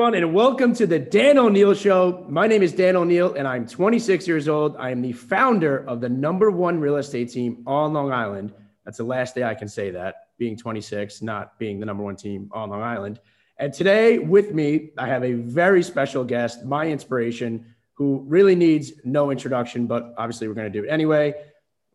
everyone, and welcome to the Dan O'Neil Show. My name is Dan O'Neil, and I'm 26 years old. I am the founder of the number one real estate team on Long Island. That's the last day I can say that, being 26, not being the number one team on Long Island. And today, with me, I have a very special guest, my inspiration, who really needs no introduction, but obviously we're going to do it anyway.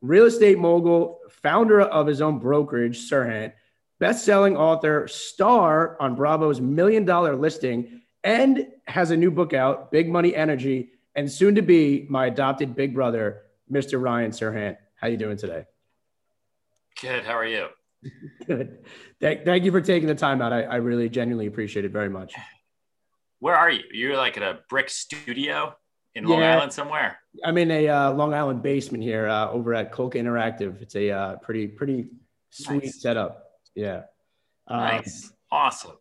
Real estate mogul, founder of his own brokerage, Serhant best-selling author, star on Bravo's Million Dollar Listing, and has a new book out, Big Money Energy, and soon to be my adopted big brother, Mr. Ryan Serhant. How are you doing today? Good. How are you? Good. Thank, thank you for taking the time out. I, I really genuinely appreciate it very much. Where are you? You're like at a brick studio in Long yeah, Island somewhere. I'm in a uh, Long Island basement here uh, over at Colca Interactive. It's a uh, pretty pretty sweet nice. setup. Yeah. Um, nice. Awesome.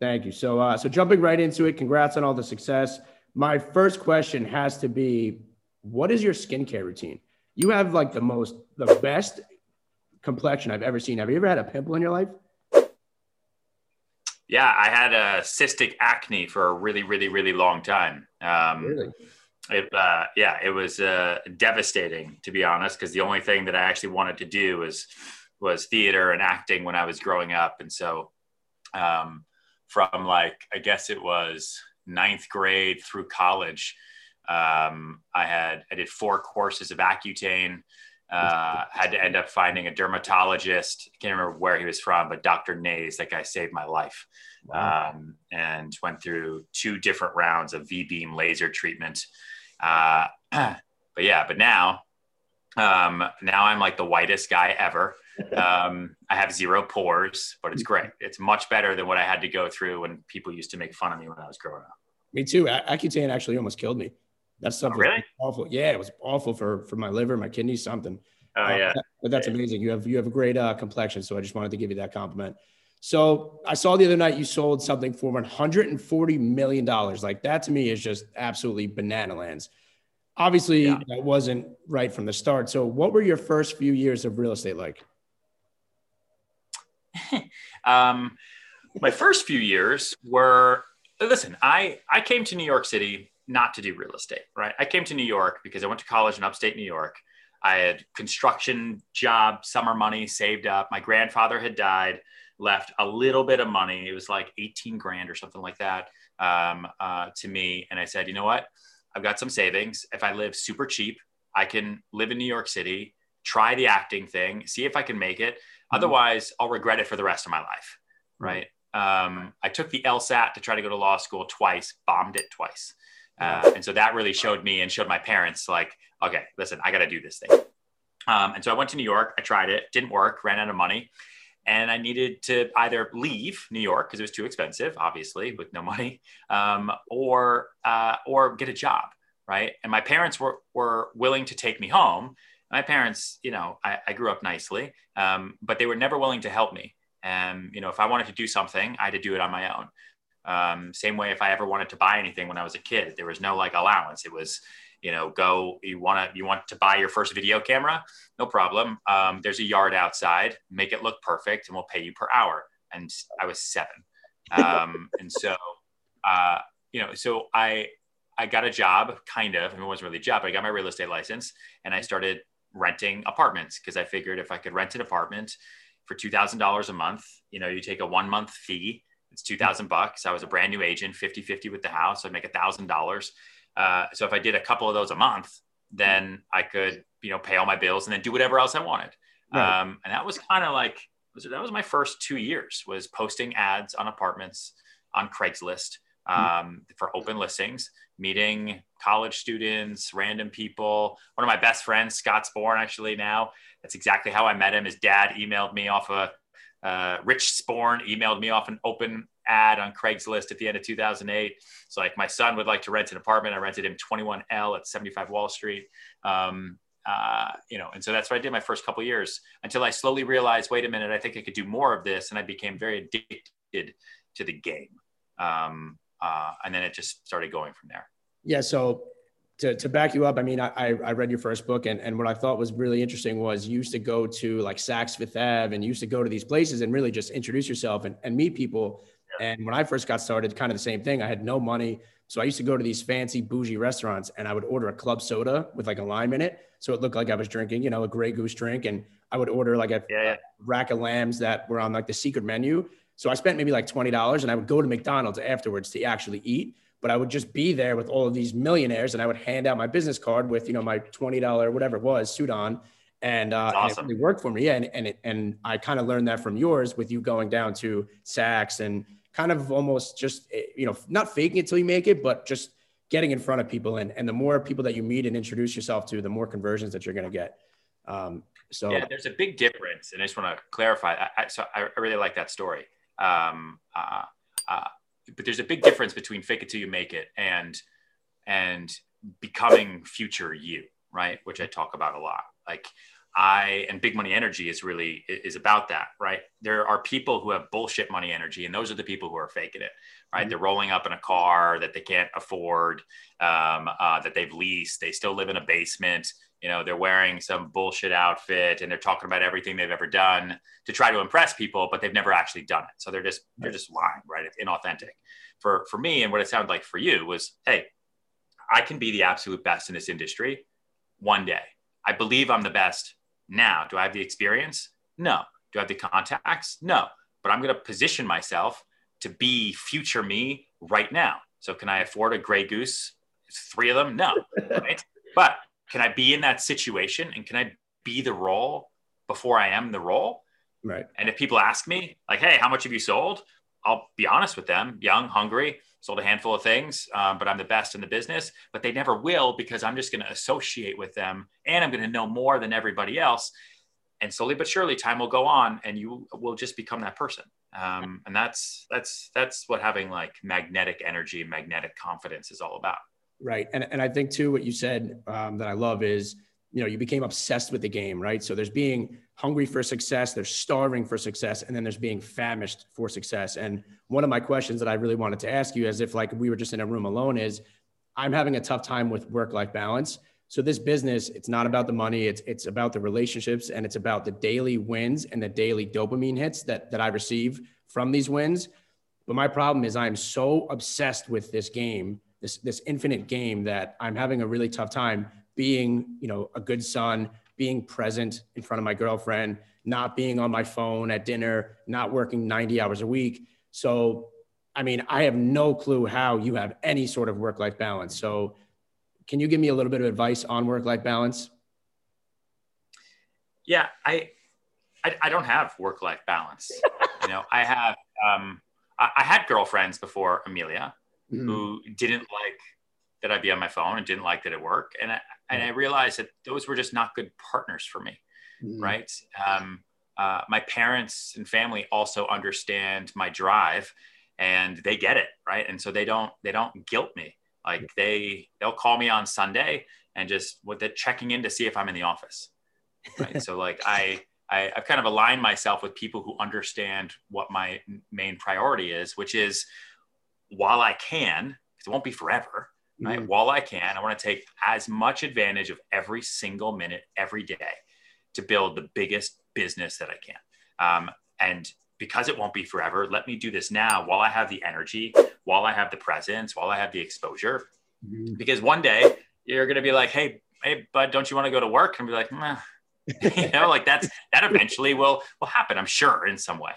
Thank you. So, uh, so jumping right into it, congrats on all the success. My first question has to be, what is your skincare routine? You have like the most, the best complexion I've ever seen. Have you ever had a pimple in your life? Yeah, I had a cystic acne for a really, really, really long time. Um, really? It, uh, yeah, it was uh, devastating to be honest, because the only thing that I actually wanted to do was was theater and acting when I was growing up. And so um, from like, I guess it was ninth grade through college, um, I had, I did four courses of Accutane, uh, had to end up finding a dermatologist. I can't remember where he was from, but Dr. Nays, that guy saved my life. Wow. Um, and went through two different rounds of V-beam laser treatment. Uh, but yeah, but now, um, now I'm like the whitest guy ever. Um, I have zero pores, but it's great. It's much better than what I had to go through when people used to make fun of me when I was growing up. Me too. Accutane actually almost killed me. That stuff oh, really? awful. Yeah, it was awful for for my liver, my kidneys, something. Oh uh, yeah. But that's amazing. You have you have a great uh, complexion, so I just wanted to give you that compliment. So I saw the other night you sold something for 140 million dollars. Like that to me is just absolutely banana lands. Obviously, yeah. that wasn't right from the start. So, what were your first few years of real estate like? um, my first few years were listen. I I came to New York City not to do real estate, right? I came to New York because I went to college in upstate New York. I had construction job, summer money saved up. My grandfather had died, left a little bit of money. It was like 18 grand or something like that um, uh, to me. And I said, you know what? I've got some savings. If I live super cheap, I can live in New York City, try the acting thing, see if I can make it. Mm-hmm. Otherwise, I'll regret it for the rest of my life. Right. Um, I took the LSAT to try to go to law school twice, bombed it twice. Uh, and so that really showed me and showed my parents, like, okay, listen, I got to do this thing. Um, and so I went to New York. I tried it, didn't work, ran out of money. And I needed to either leave New York because it was too expensive, obviously, with no money, um, or uh, or get a job, right? And my parents were were willing to take me home, my parents, you know, I, I grew up nicely, um, but they were never willing to help me. And, you know, if I wanted to do something, I had to do it on my own. Um, same way if I ever wanted to buy anything when I was a kid, there was no like allowance. It was, you know, go, you want to, you want to buy your first video camera? No problem. Um, there's a yard outside, make it look perfect and we'll pay you per hour. And I was seven. Um, and so, uh, you know, so I, I got a job, kind of. I mean, it wasn't really a job, but I got my real estate license and I started renting apartments because I figured if I could rent an apartment for two thousand dollars a month, you know, you take a one month fee, it's two thousand bucks. I was a brand new agent, 50-50 with the house, I'd make a thousand dollars. Uh, so if I did a couple of those a month, then I could, you know, pay all my bills and then do whatever else I wanted. Right. Um, and that was kind of like that was my first two years was posting ads on apartments on Craigslist. Um, for open listings meeting college students, random people. One of my best friends, Scott Sporn, actually now. That's exactly how I met him. His dad emailed me off a uh, Rich Sporn emailed me off an open ad on Craigslist at the end of 2008. So like my son would like to rent an apartment. I rented him 21L at 75 Wall Street. Um, uh, you know, and so that's what I did my first couple years until I slowly realized, wait a minute, I think I could do more of this, and I became very addicted to the game. Um, uh, and then it just started going from there. Yeah. So to, to back you up, I mean, I, I read your first book and, and what I thought was really interesting was you used to go to like Saks Fifth Ave and you used to go to these places and really just introduce yourself and, and meet people. And when I first got started, kind of the same thing. I had no money. So I used to go to these fancy bougie restaurants and I would order a club soda with like a lime in it. So it looked like I was drinking, you know, a Grey Goose drink. And I would order like a, Yeah, yeah. a rack of lambs that were on like the secret menu. So I spent maybe like $20 and I would go to McDonald's afterwards to actually eat. But I would just be there with all of these millionaires and I would hand out my business card with, you know, my $20, whatever it was, suit on. And, uh, and it really worked for me. Yeah. And, and, it, and I kind of learned that from yours with you going down to Saks and kind of almost just, eh, you know, not faking it till you make it, but just getting in front of people. And, and the more people that you meet and introduce yourself to, the more conversions that you're going to get. Um, so Yeah, there's a big difference, and I just want to clarify. I, I, so I really like that story. Um, uh, uh, but there's a big difference between fake it till you make it and and becoming future you, right? Which I talk about a lot. Like I and big money energy is really is about that, right? There are people who have bullshit money energy, and those are the people who are faking it, right? Mhm. They're rolling up in a car that they can't afford, um, uh, that they've leased. They still live in a basement. You know, they're wearing some bullshit outfit, and they're talking about everything they've ever done to try to impress people, but they've never actually done it. So they're just they're just lying, right? It's inauthentic. For for me, and what it sounded like for you was, hey, I can be the absolute best in this industry one day. I believe I'm the best now. Do I have the experience? No. Do I have the contacts? No. But I'm going to position myself to be future me right now. So can I afford a gray goose? it's Three of them? No. Right? but can I be in that situation and can I be the role before I am the role? right. And if people ask me, like, hey, how much have you sold? I'll be honest with them young, hungry, sold a handful of things, um, but I'm the best in the business. But they never will because I'm just going to associate with them and I'm going to know more than everybody else. And slowly but surely, time will go on and you will just become that person. Um, and that's that's that's what having like magnetic energy, magnetic confidence is all about. Right. And, and I think too, what you said um, that I love is, you know, you became obsessed with the game, right? So there's being hungry for success, there's starving for success, and then there's being famished for success. And one of my questions that I really wanted to ask you, as if like we were just in a room alone, is I'm having a tough time with work-life balance. So this business, it's not about the money, it's it's about the relationships and it's about the daily wins and the daily dopamine hits that that I receive from these wins. But my problem is I'm so obsessed with this game, this this infinite game that I'm having a really tough time being, you know, a good son, being present in front of my girlfriend, not being on my phone at dinner, not working 90 hours a week. So, I mean, I have no clue how you have any sort of work-life balance. So, can you give me a little bit of advice on work-life balance? Yeah, I I, I don't have work life balance. you know, I have um, I, I had girlfriends before Amelia Mhm. who didn't like that I'd be on my phone and didn't like that it work, and I and I realized that those were just not good partners for me. Mhm. Right. Um, uh, my parents and family also understand my drive, and they get it. Right, and so they don't they don't guilt me. Like they they'll call me on Sunday and just with the checking in to see if I'm in the office. Right. so like I, I I've kind of aligned myself with people who understand what my main priority is, which is while I can, because it won't be forever, right? Mhm. While I can, I want to take as much advantage of every single minute, every day to build the biggest business that I can. Um, and because it won't be forever, let me do this now while I have the energy, while I have the presence, while I have the exposure. Mhm. Because one day you're going to be like, hey, hey, bud, don't you want to go to work? And be like, Meh. you know, like that's that eventually will will happen, I'm sure, in some way.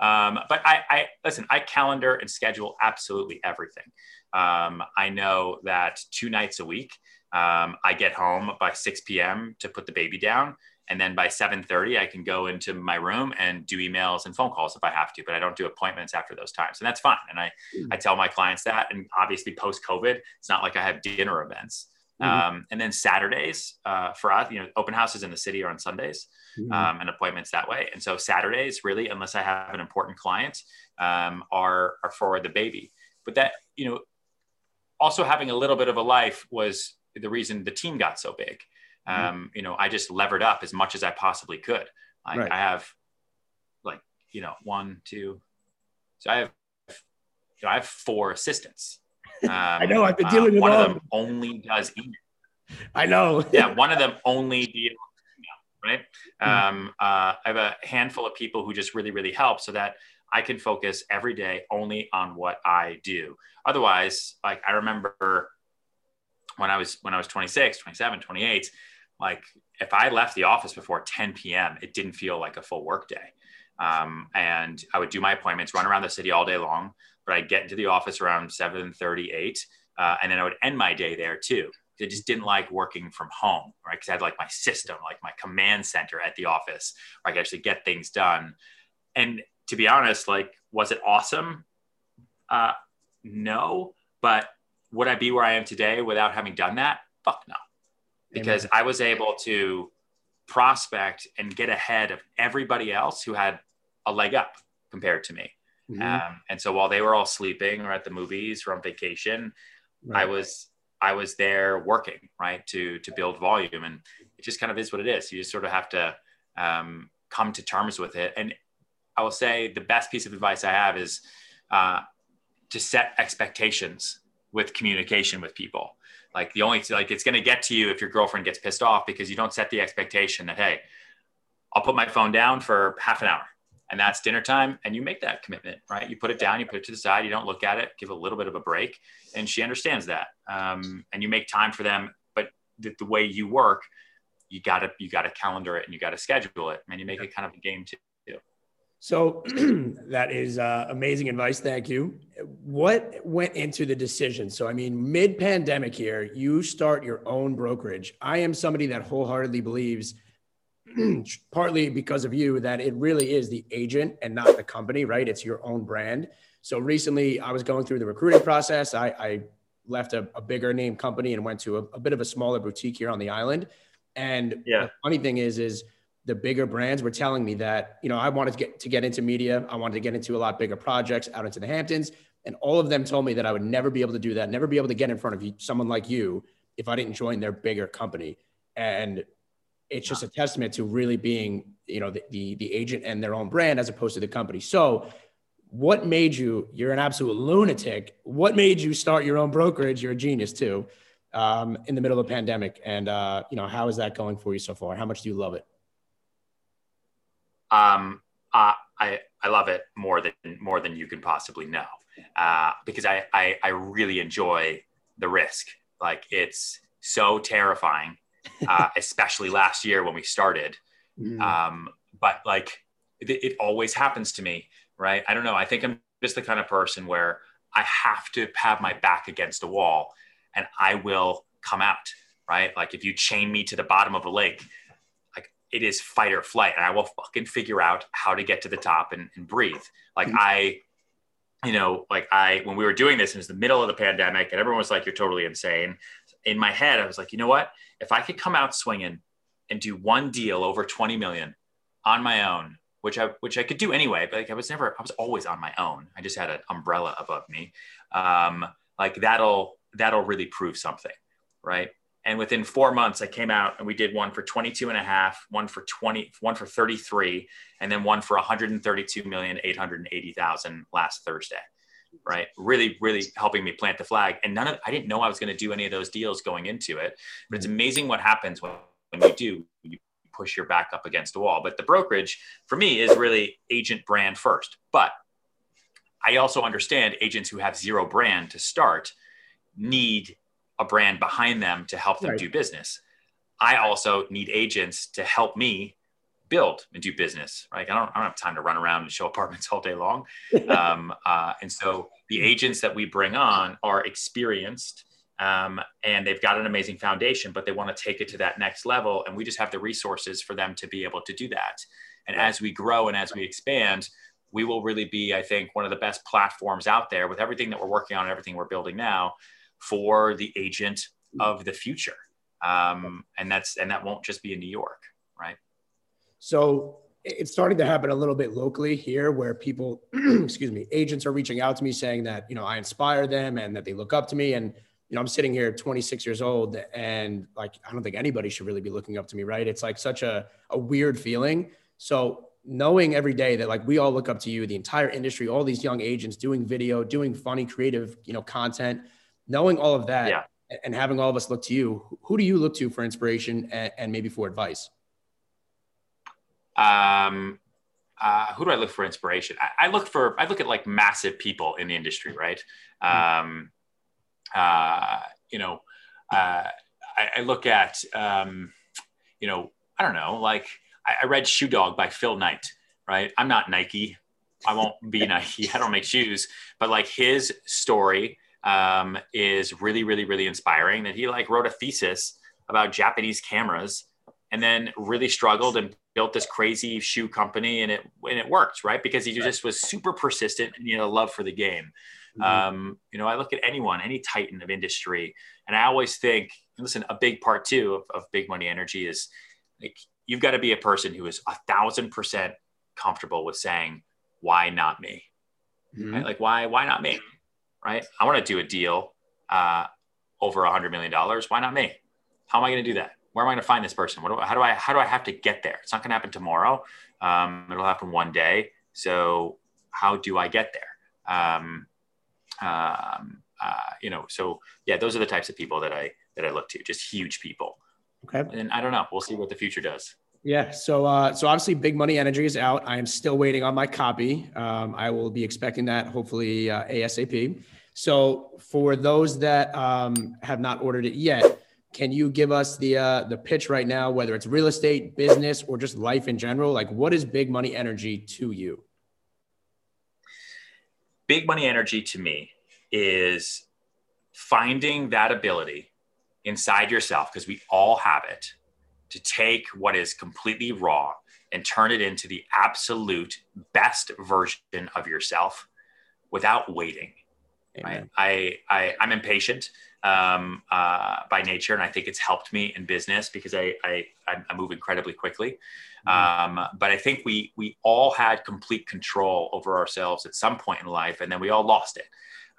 Um, but I, I listen, I calendar and schedule absolutely everything. Um, I know that two nights a week, um, I get home by 6 p.m. to put the baby down. And then by 7:30, I can go into my room and do emails and phone calls if I have to, but I don't do appointments after those times. And that's fine. And I, I tell my clients that. And obviously post-COVID, it's not like I have dinner events. Mhm. Um, and then Saturdays uh, for us, you know, open houses in the city are on Sundays Mhm. um, and appointments that way. And so Saturdays, really, unless I have an important client, um, are are for the baby. But that you know, also having a little bit of a life was the reason the team got so big. Mhm. Um, you know, I just levered up as much as I possibly could. Like Right. I have, like you know, one, two. So I have, you know, I have four assistants. Um, I know, I've been dealing with one all of them only does email I know. yeah, one of them only deals, right? Mm-hmm. Um, uh, I have a handful of people who just really, really help so that I can focus every day only on what I do. Otherwise, like I remember when I was when I was 26, 27, 28, like if I left the office before 10 p.m., it didn't feel like a full work day. Um, and I would do my appointments, run around the city all day long, but I'd get into the office around 7 38, uh, and then I would end my day there too. I just didn't like working from home, right? Because I had like my system, like my command center at the office where I could actually get things done. And to be honest, like, was it awesome? Uh, no, but would I be where I am today without having done that? Fuck no. Because Amen. I was able to prospect and get ahead of everybody else who had a leg up compared to me. Mm-hmm. Um, and so while they were all sleeping or at the movies or on vacation, right. I was I was there working right to to build volume, and it just kind of is what it is. You just sort of have to um, come to terms with it. And I will say the best piece of advice I have is uh, to set expectations with communication with people. Like the only like it's going to get to you if your girlfriend gets pissed off because you don't set the expectation that hey, I'll put my phone down for half an hour and that's dinner time and you make that commitment right you put it down you put it to the side you don't look at it give a little bit of a break and she understands that um, and you make time for them but the, the way you work you gotta you gotta calendar it and you gotta schedule it and you make it kind of a game too so that is uh, amazing advice. Thank you. What went into the decision? So, I mean, mid pandemic here, you start your own brokerage. I am somebody that wholeheartedly believes, partly because of you, that it really is the agent and not the company, right? It's your own brand. So, recently I was going through the recruiting process. I, I left a, a, bigger name company and went to a, a bit of a smaller boutique here on the island. And yeah. the funny thing is, is the bigger brands were telling me that, you know, I wanted to get to get into media. I wanted to get into a lot bigger projects out into the Hamptons. And all of them told me that I would never be able to do that, never be able to get in front of you, someone like you if I didn't join their bigger company. And it's just a testament to really being, you know, the, the, the agent and their own brand as opposed to the company. So what made you, you're an absolute lunatic. What made you start your own brokerage? You're a genius too, um, in the middle of a pandemic. And, uh, you know, how is that going for you so far? How much do you love it? Um, uh, I I love it more than more than you can possibly know uh, because I, I I really enjoy the risk. Like it's so terrifying, uh, especially last year when we started. Mm. Um, but like it, it always happens to me, right? I don't know. I think I'm just the kind of person where I have to have my back against a wall, and I will come out. Right? Like if you chain me to the bottom of a lake, like it is fight or flight and i will fucking figure out how to get to the top and, and breathe like mm-hmm. i you know like i when we were doing this it was the middle of the pandemic and everyone was like you're totally insane in my head i was like you know what? If i could come out swinging and do one deal over 20 million on my own which i which i could do anyway but like i was never i was always on my own. I just had an umbrella above me. Um like that'll that'll really prove something right? And within four months i came out and we did one for 22 and a half one for 20 one for 33 and then one for 132 million 880,000 last thursday right? Really really helping me plant the flag. And none of i didn't know i was going to do any of those deals going into it but it's mm-hmm. amazing what happens when, when you do you push your back up against a wall. But the brokerage for me is really agent brand first. But i also understand agents who have zero brand to start need a brand behind them to help them right. do business. I also need agents to help me build and do business. Right? I don't, I don't have time to run around and show apartments all day long. um, uh, and so the agents that we bring on are experienced um, and they've got an amazing foundation, but they want to take it to that next level. And we just have the resources for them to be able to do that. And as we grow and as we expand, we will really be, I think, one of the best platforms out there with everything that we're working on and everything we're building now for the agent of the future. Um, and that's and that won't just be in New York, right? So it's starting to happen a little bit locally here where people excuse me agents are reaching out to me saying that you know i inspire them and that they look up to me and you know i'm sitting here 26 years old and like i don't think anybody should really be looking up to me right it's like such a, a weird feeling so knowing every day that like we all look up to you the entire industry all these young agents doing video doing funny creative you know content knowing all of that yeah. and having all of us look to you, who do you look to for inspiration and, and maybe for advice? Um, uh, who do I look for inspiration? I, I, look for I look at like massive people in the industry, right? Um, uh, you know, uh, I, I, look at um, you know I don't know like I, I read Shoe Dog by Phil Knight, right? I'm not Nike. I won't be Nike. I don't make shoes, but like his story um, is really, really, really inspiring. That he like wrote a thesis about Japanese cameras and then really struggled and built this crazy shoe company and it and it worked right? Because he just was super persistent and he had a love for the game. Mm-hmm. um, you know i look at anyone any titan of industry and i always think listen a big part too of, of big money energy is like you've got to be a person who is a thousand percent comfortable with saying why not me? Mm-hmm. right? like why why not me? Right? I want to do a deal uh, over a hundred million dollars. Why not me? How am i going to do that where am I going to find this person? What Do, how do I how do I have to get there? It's not going to happen tomorrow. Um, it'll happen one day. So how do I get there? Um, um, uh, you know, so yeah, those are the types of people that I that I look to. Just huge people. Okay. And I don't know. We'll see what the future does. Yeah. So, uh, so obviously, Big Money Energy is out. I am still waiting on my copy. Um, I will be expecting that hopefully uh, ASAP. So, for those that um, have not ordered it yet, can you give us the uh, the pitch right now, whether it's real estate, business, or just life in general? Like, what is big money energy to you? Big money energy to me is finding that ability inside yourself, because we all have it, to take what is completely raw and turn it into the absolute best version of yourself without waiting. Right? I, I I'm impatient um, uh, by nature, and I think it's helped me in business because I I, I move incredibly quickly. Mm-hmm. Um, but I think we we all had complete control over ourselves at some point in life, and then we all lost it.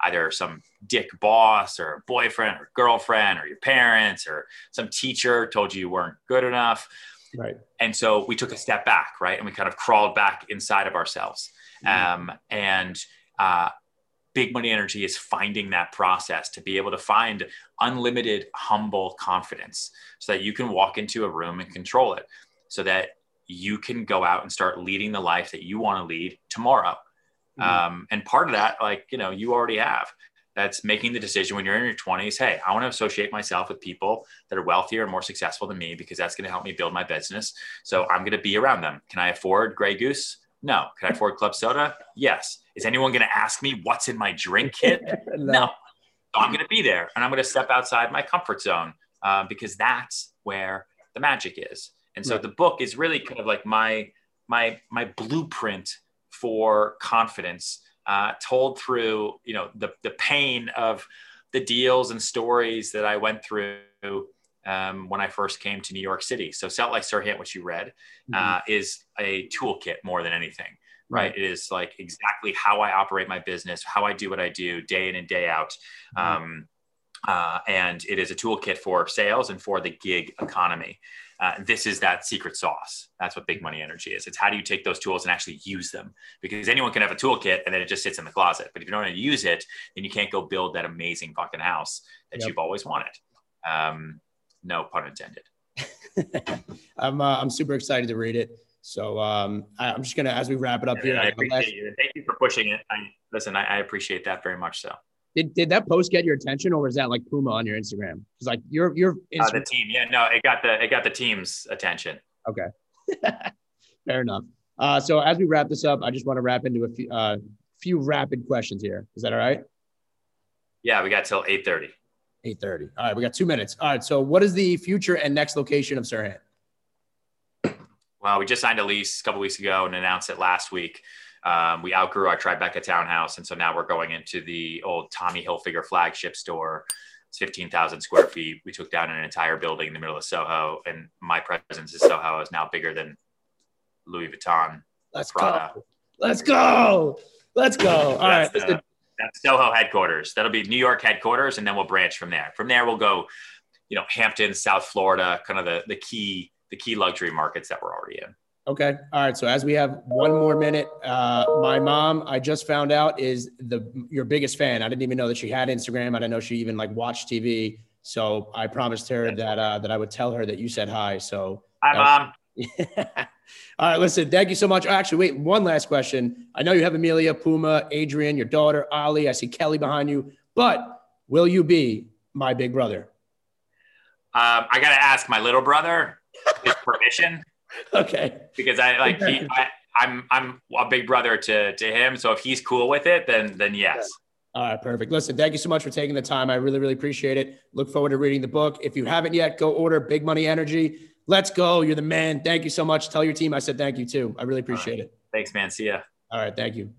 Either some dick boss or boyfriend or girlfriend or your parents or some teacher told you you weren't good enough. Right. And so we took a step back, right, and we kind of crawled back inside of ourselves. Mm-hmm. Um, and uh, big money energy is finding that process to be able to find unlimited humble confidence so that you can walk into a room and control it so that you can go out and start leading the life that you want to lead tomorrow. Mm-hmm. um, and part of that like you know you already have. That's making the decision when you're in your 20s hey i want to associate myself with people that are wealthier and more successful than me because that's going to help me build my business. So i'm going to be around them. Can i afford Grey Goose no. Can I afford club soda? Yes. Is anyone going to ask me what's in my drink kit? no. no. So I'm going to be there and I'm going to step outside my comfort zone uh, because that's where the magic is. And so right. the book is really kind of like my my my blueprint for confidence, uh, told through you know the the pain of the deals and stories that I went through um, when I first came to New York City. So Salt Like Serhant, which you read, mm-hmm. uh, is a toolkit more than anything. Right. right. It is like exactly how I operate my business, how I do what I do day in and day out. Mm-hmm. Um, uh, and it is a toolkit for sales and for the gig economy. Uh, this is that secret sauce. That's what big money energy is. It's how do you take those tools and actually use them? Because anyone can have a toolkit and then it just sits in the closet. But if you don't know how to use it, then you can't go build that amazing fucking house that yep. you've always wanted. Um, no pun intended. I'm uh, I'm super excited to read it. So um, I, am just gonna as we wrap it up yeah, here. I appreciate you. Thank you for pushing it. I, listen, I, I, appreciate that very much. So. Did, did that post get your attention, or was that like Puma on your Instagram? Because like your your uh, the team, yeah, no, it got the it got the team's attention. Okay, fair enough. Uh, so as we wrap this up, I just want to wrap into a few uh, few rapid questions here. Is that all right? Yeah, we got till eight thirty. 8.30. All right, we got two minutes. All right, so what is the future and next location of Serhant? Well, we just signed a lease a couple weeks ago and announced it last week. Um, we outgrew our Tribeca townhouse, and so now we're going into the old Tommy Hilfiger flagship store. It's 15,000 square feet. We took down an entire building in the middle of Soho, and my presence in Soho is now bigger than Louis Vuitton. Let's Prada. go. Let's go. Let's go. All right. The, that's Soho headquarters. That'll be New York headquarters, and then we'll branch from there. From there, we'll go, you know, Hampton, South Florida, kind of the the key the key luxury markets that we're already in. Okay. All right. So as we have one more minute, uh, my mom, I just found out is the your biggest fan. I didn't even know that she had Instagram. I didn't know she even like watched TV. So I promised her that uh, that I would tell her that you said hi. So hi, mom. Yeah. All right, listen, thank you so much. Actually, wait, one last question. I know you have Amelia, Puma, Adrian, your daughter, Ali. I see Kelly behind you, but will you be my big brother? Um, I got to ask my little brother his permission. Okay. Because I like he, I, I'm I'm a big brother to to him. So if he's cool with it, then then yes. All right, perfect. Listen, thank you so much for taking the time. I really, really appreciate it. Look forward to reading the book. If you haven't yet, go order Big Money Energy. Let's go. You're the man. Thank you so much. Tell your team I said thank you too. I really appreciate right. it. Thanks, man. See ya. All right. Thank you.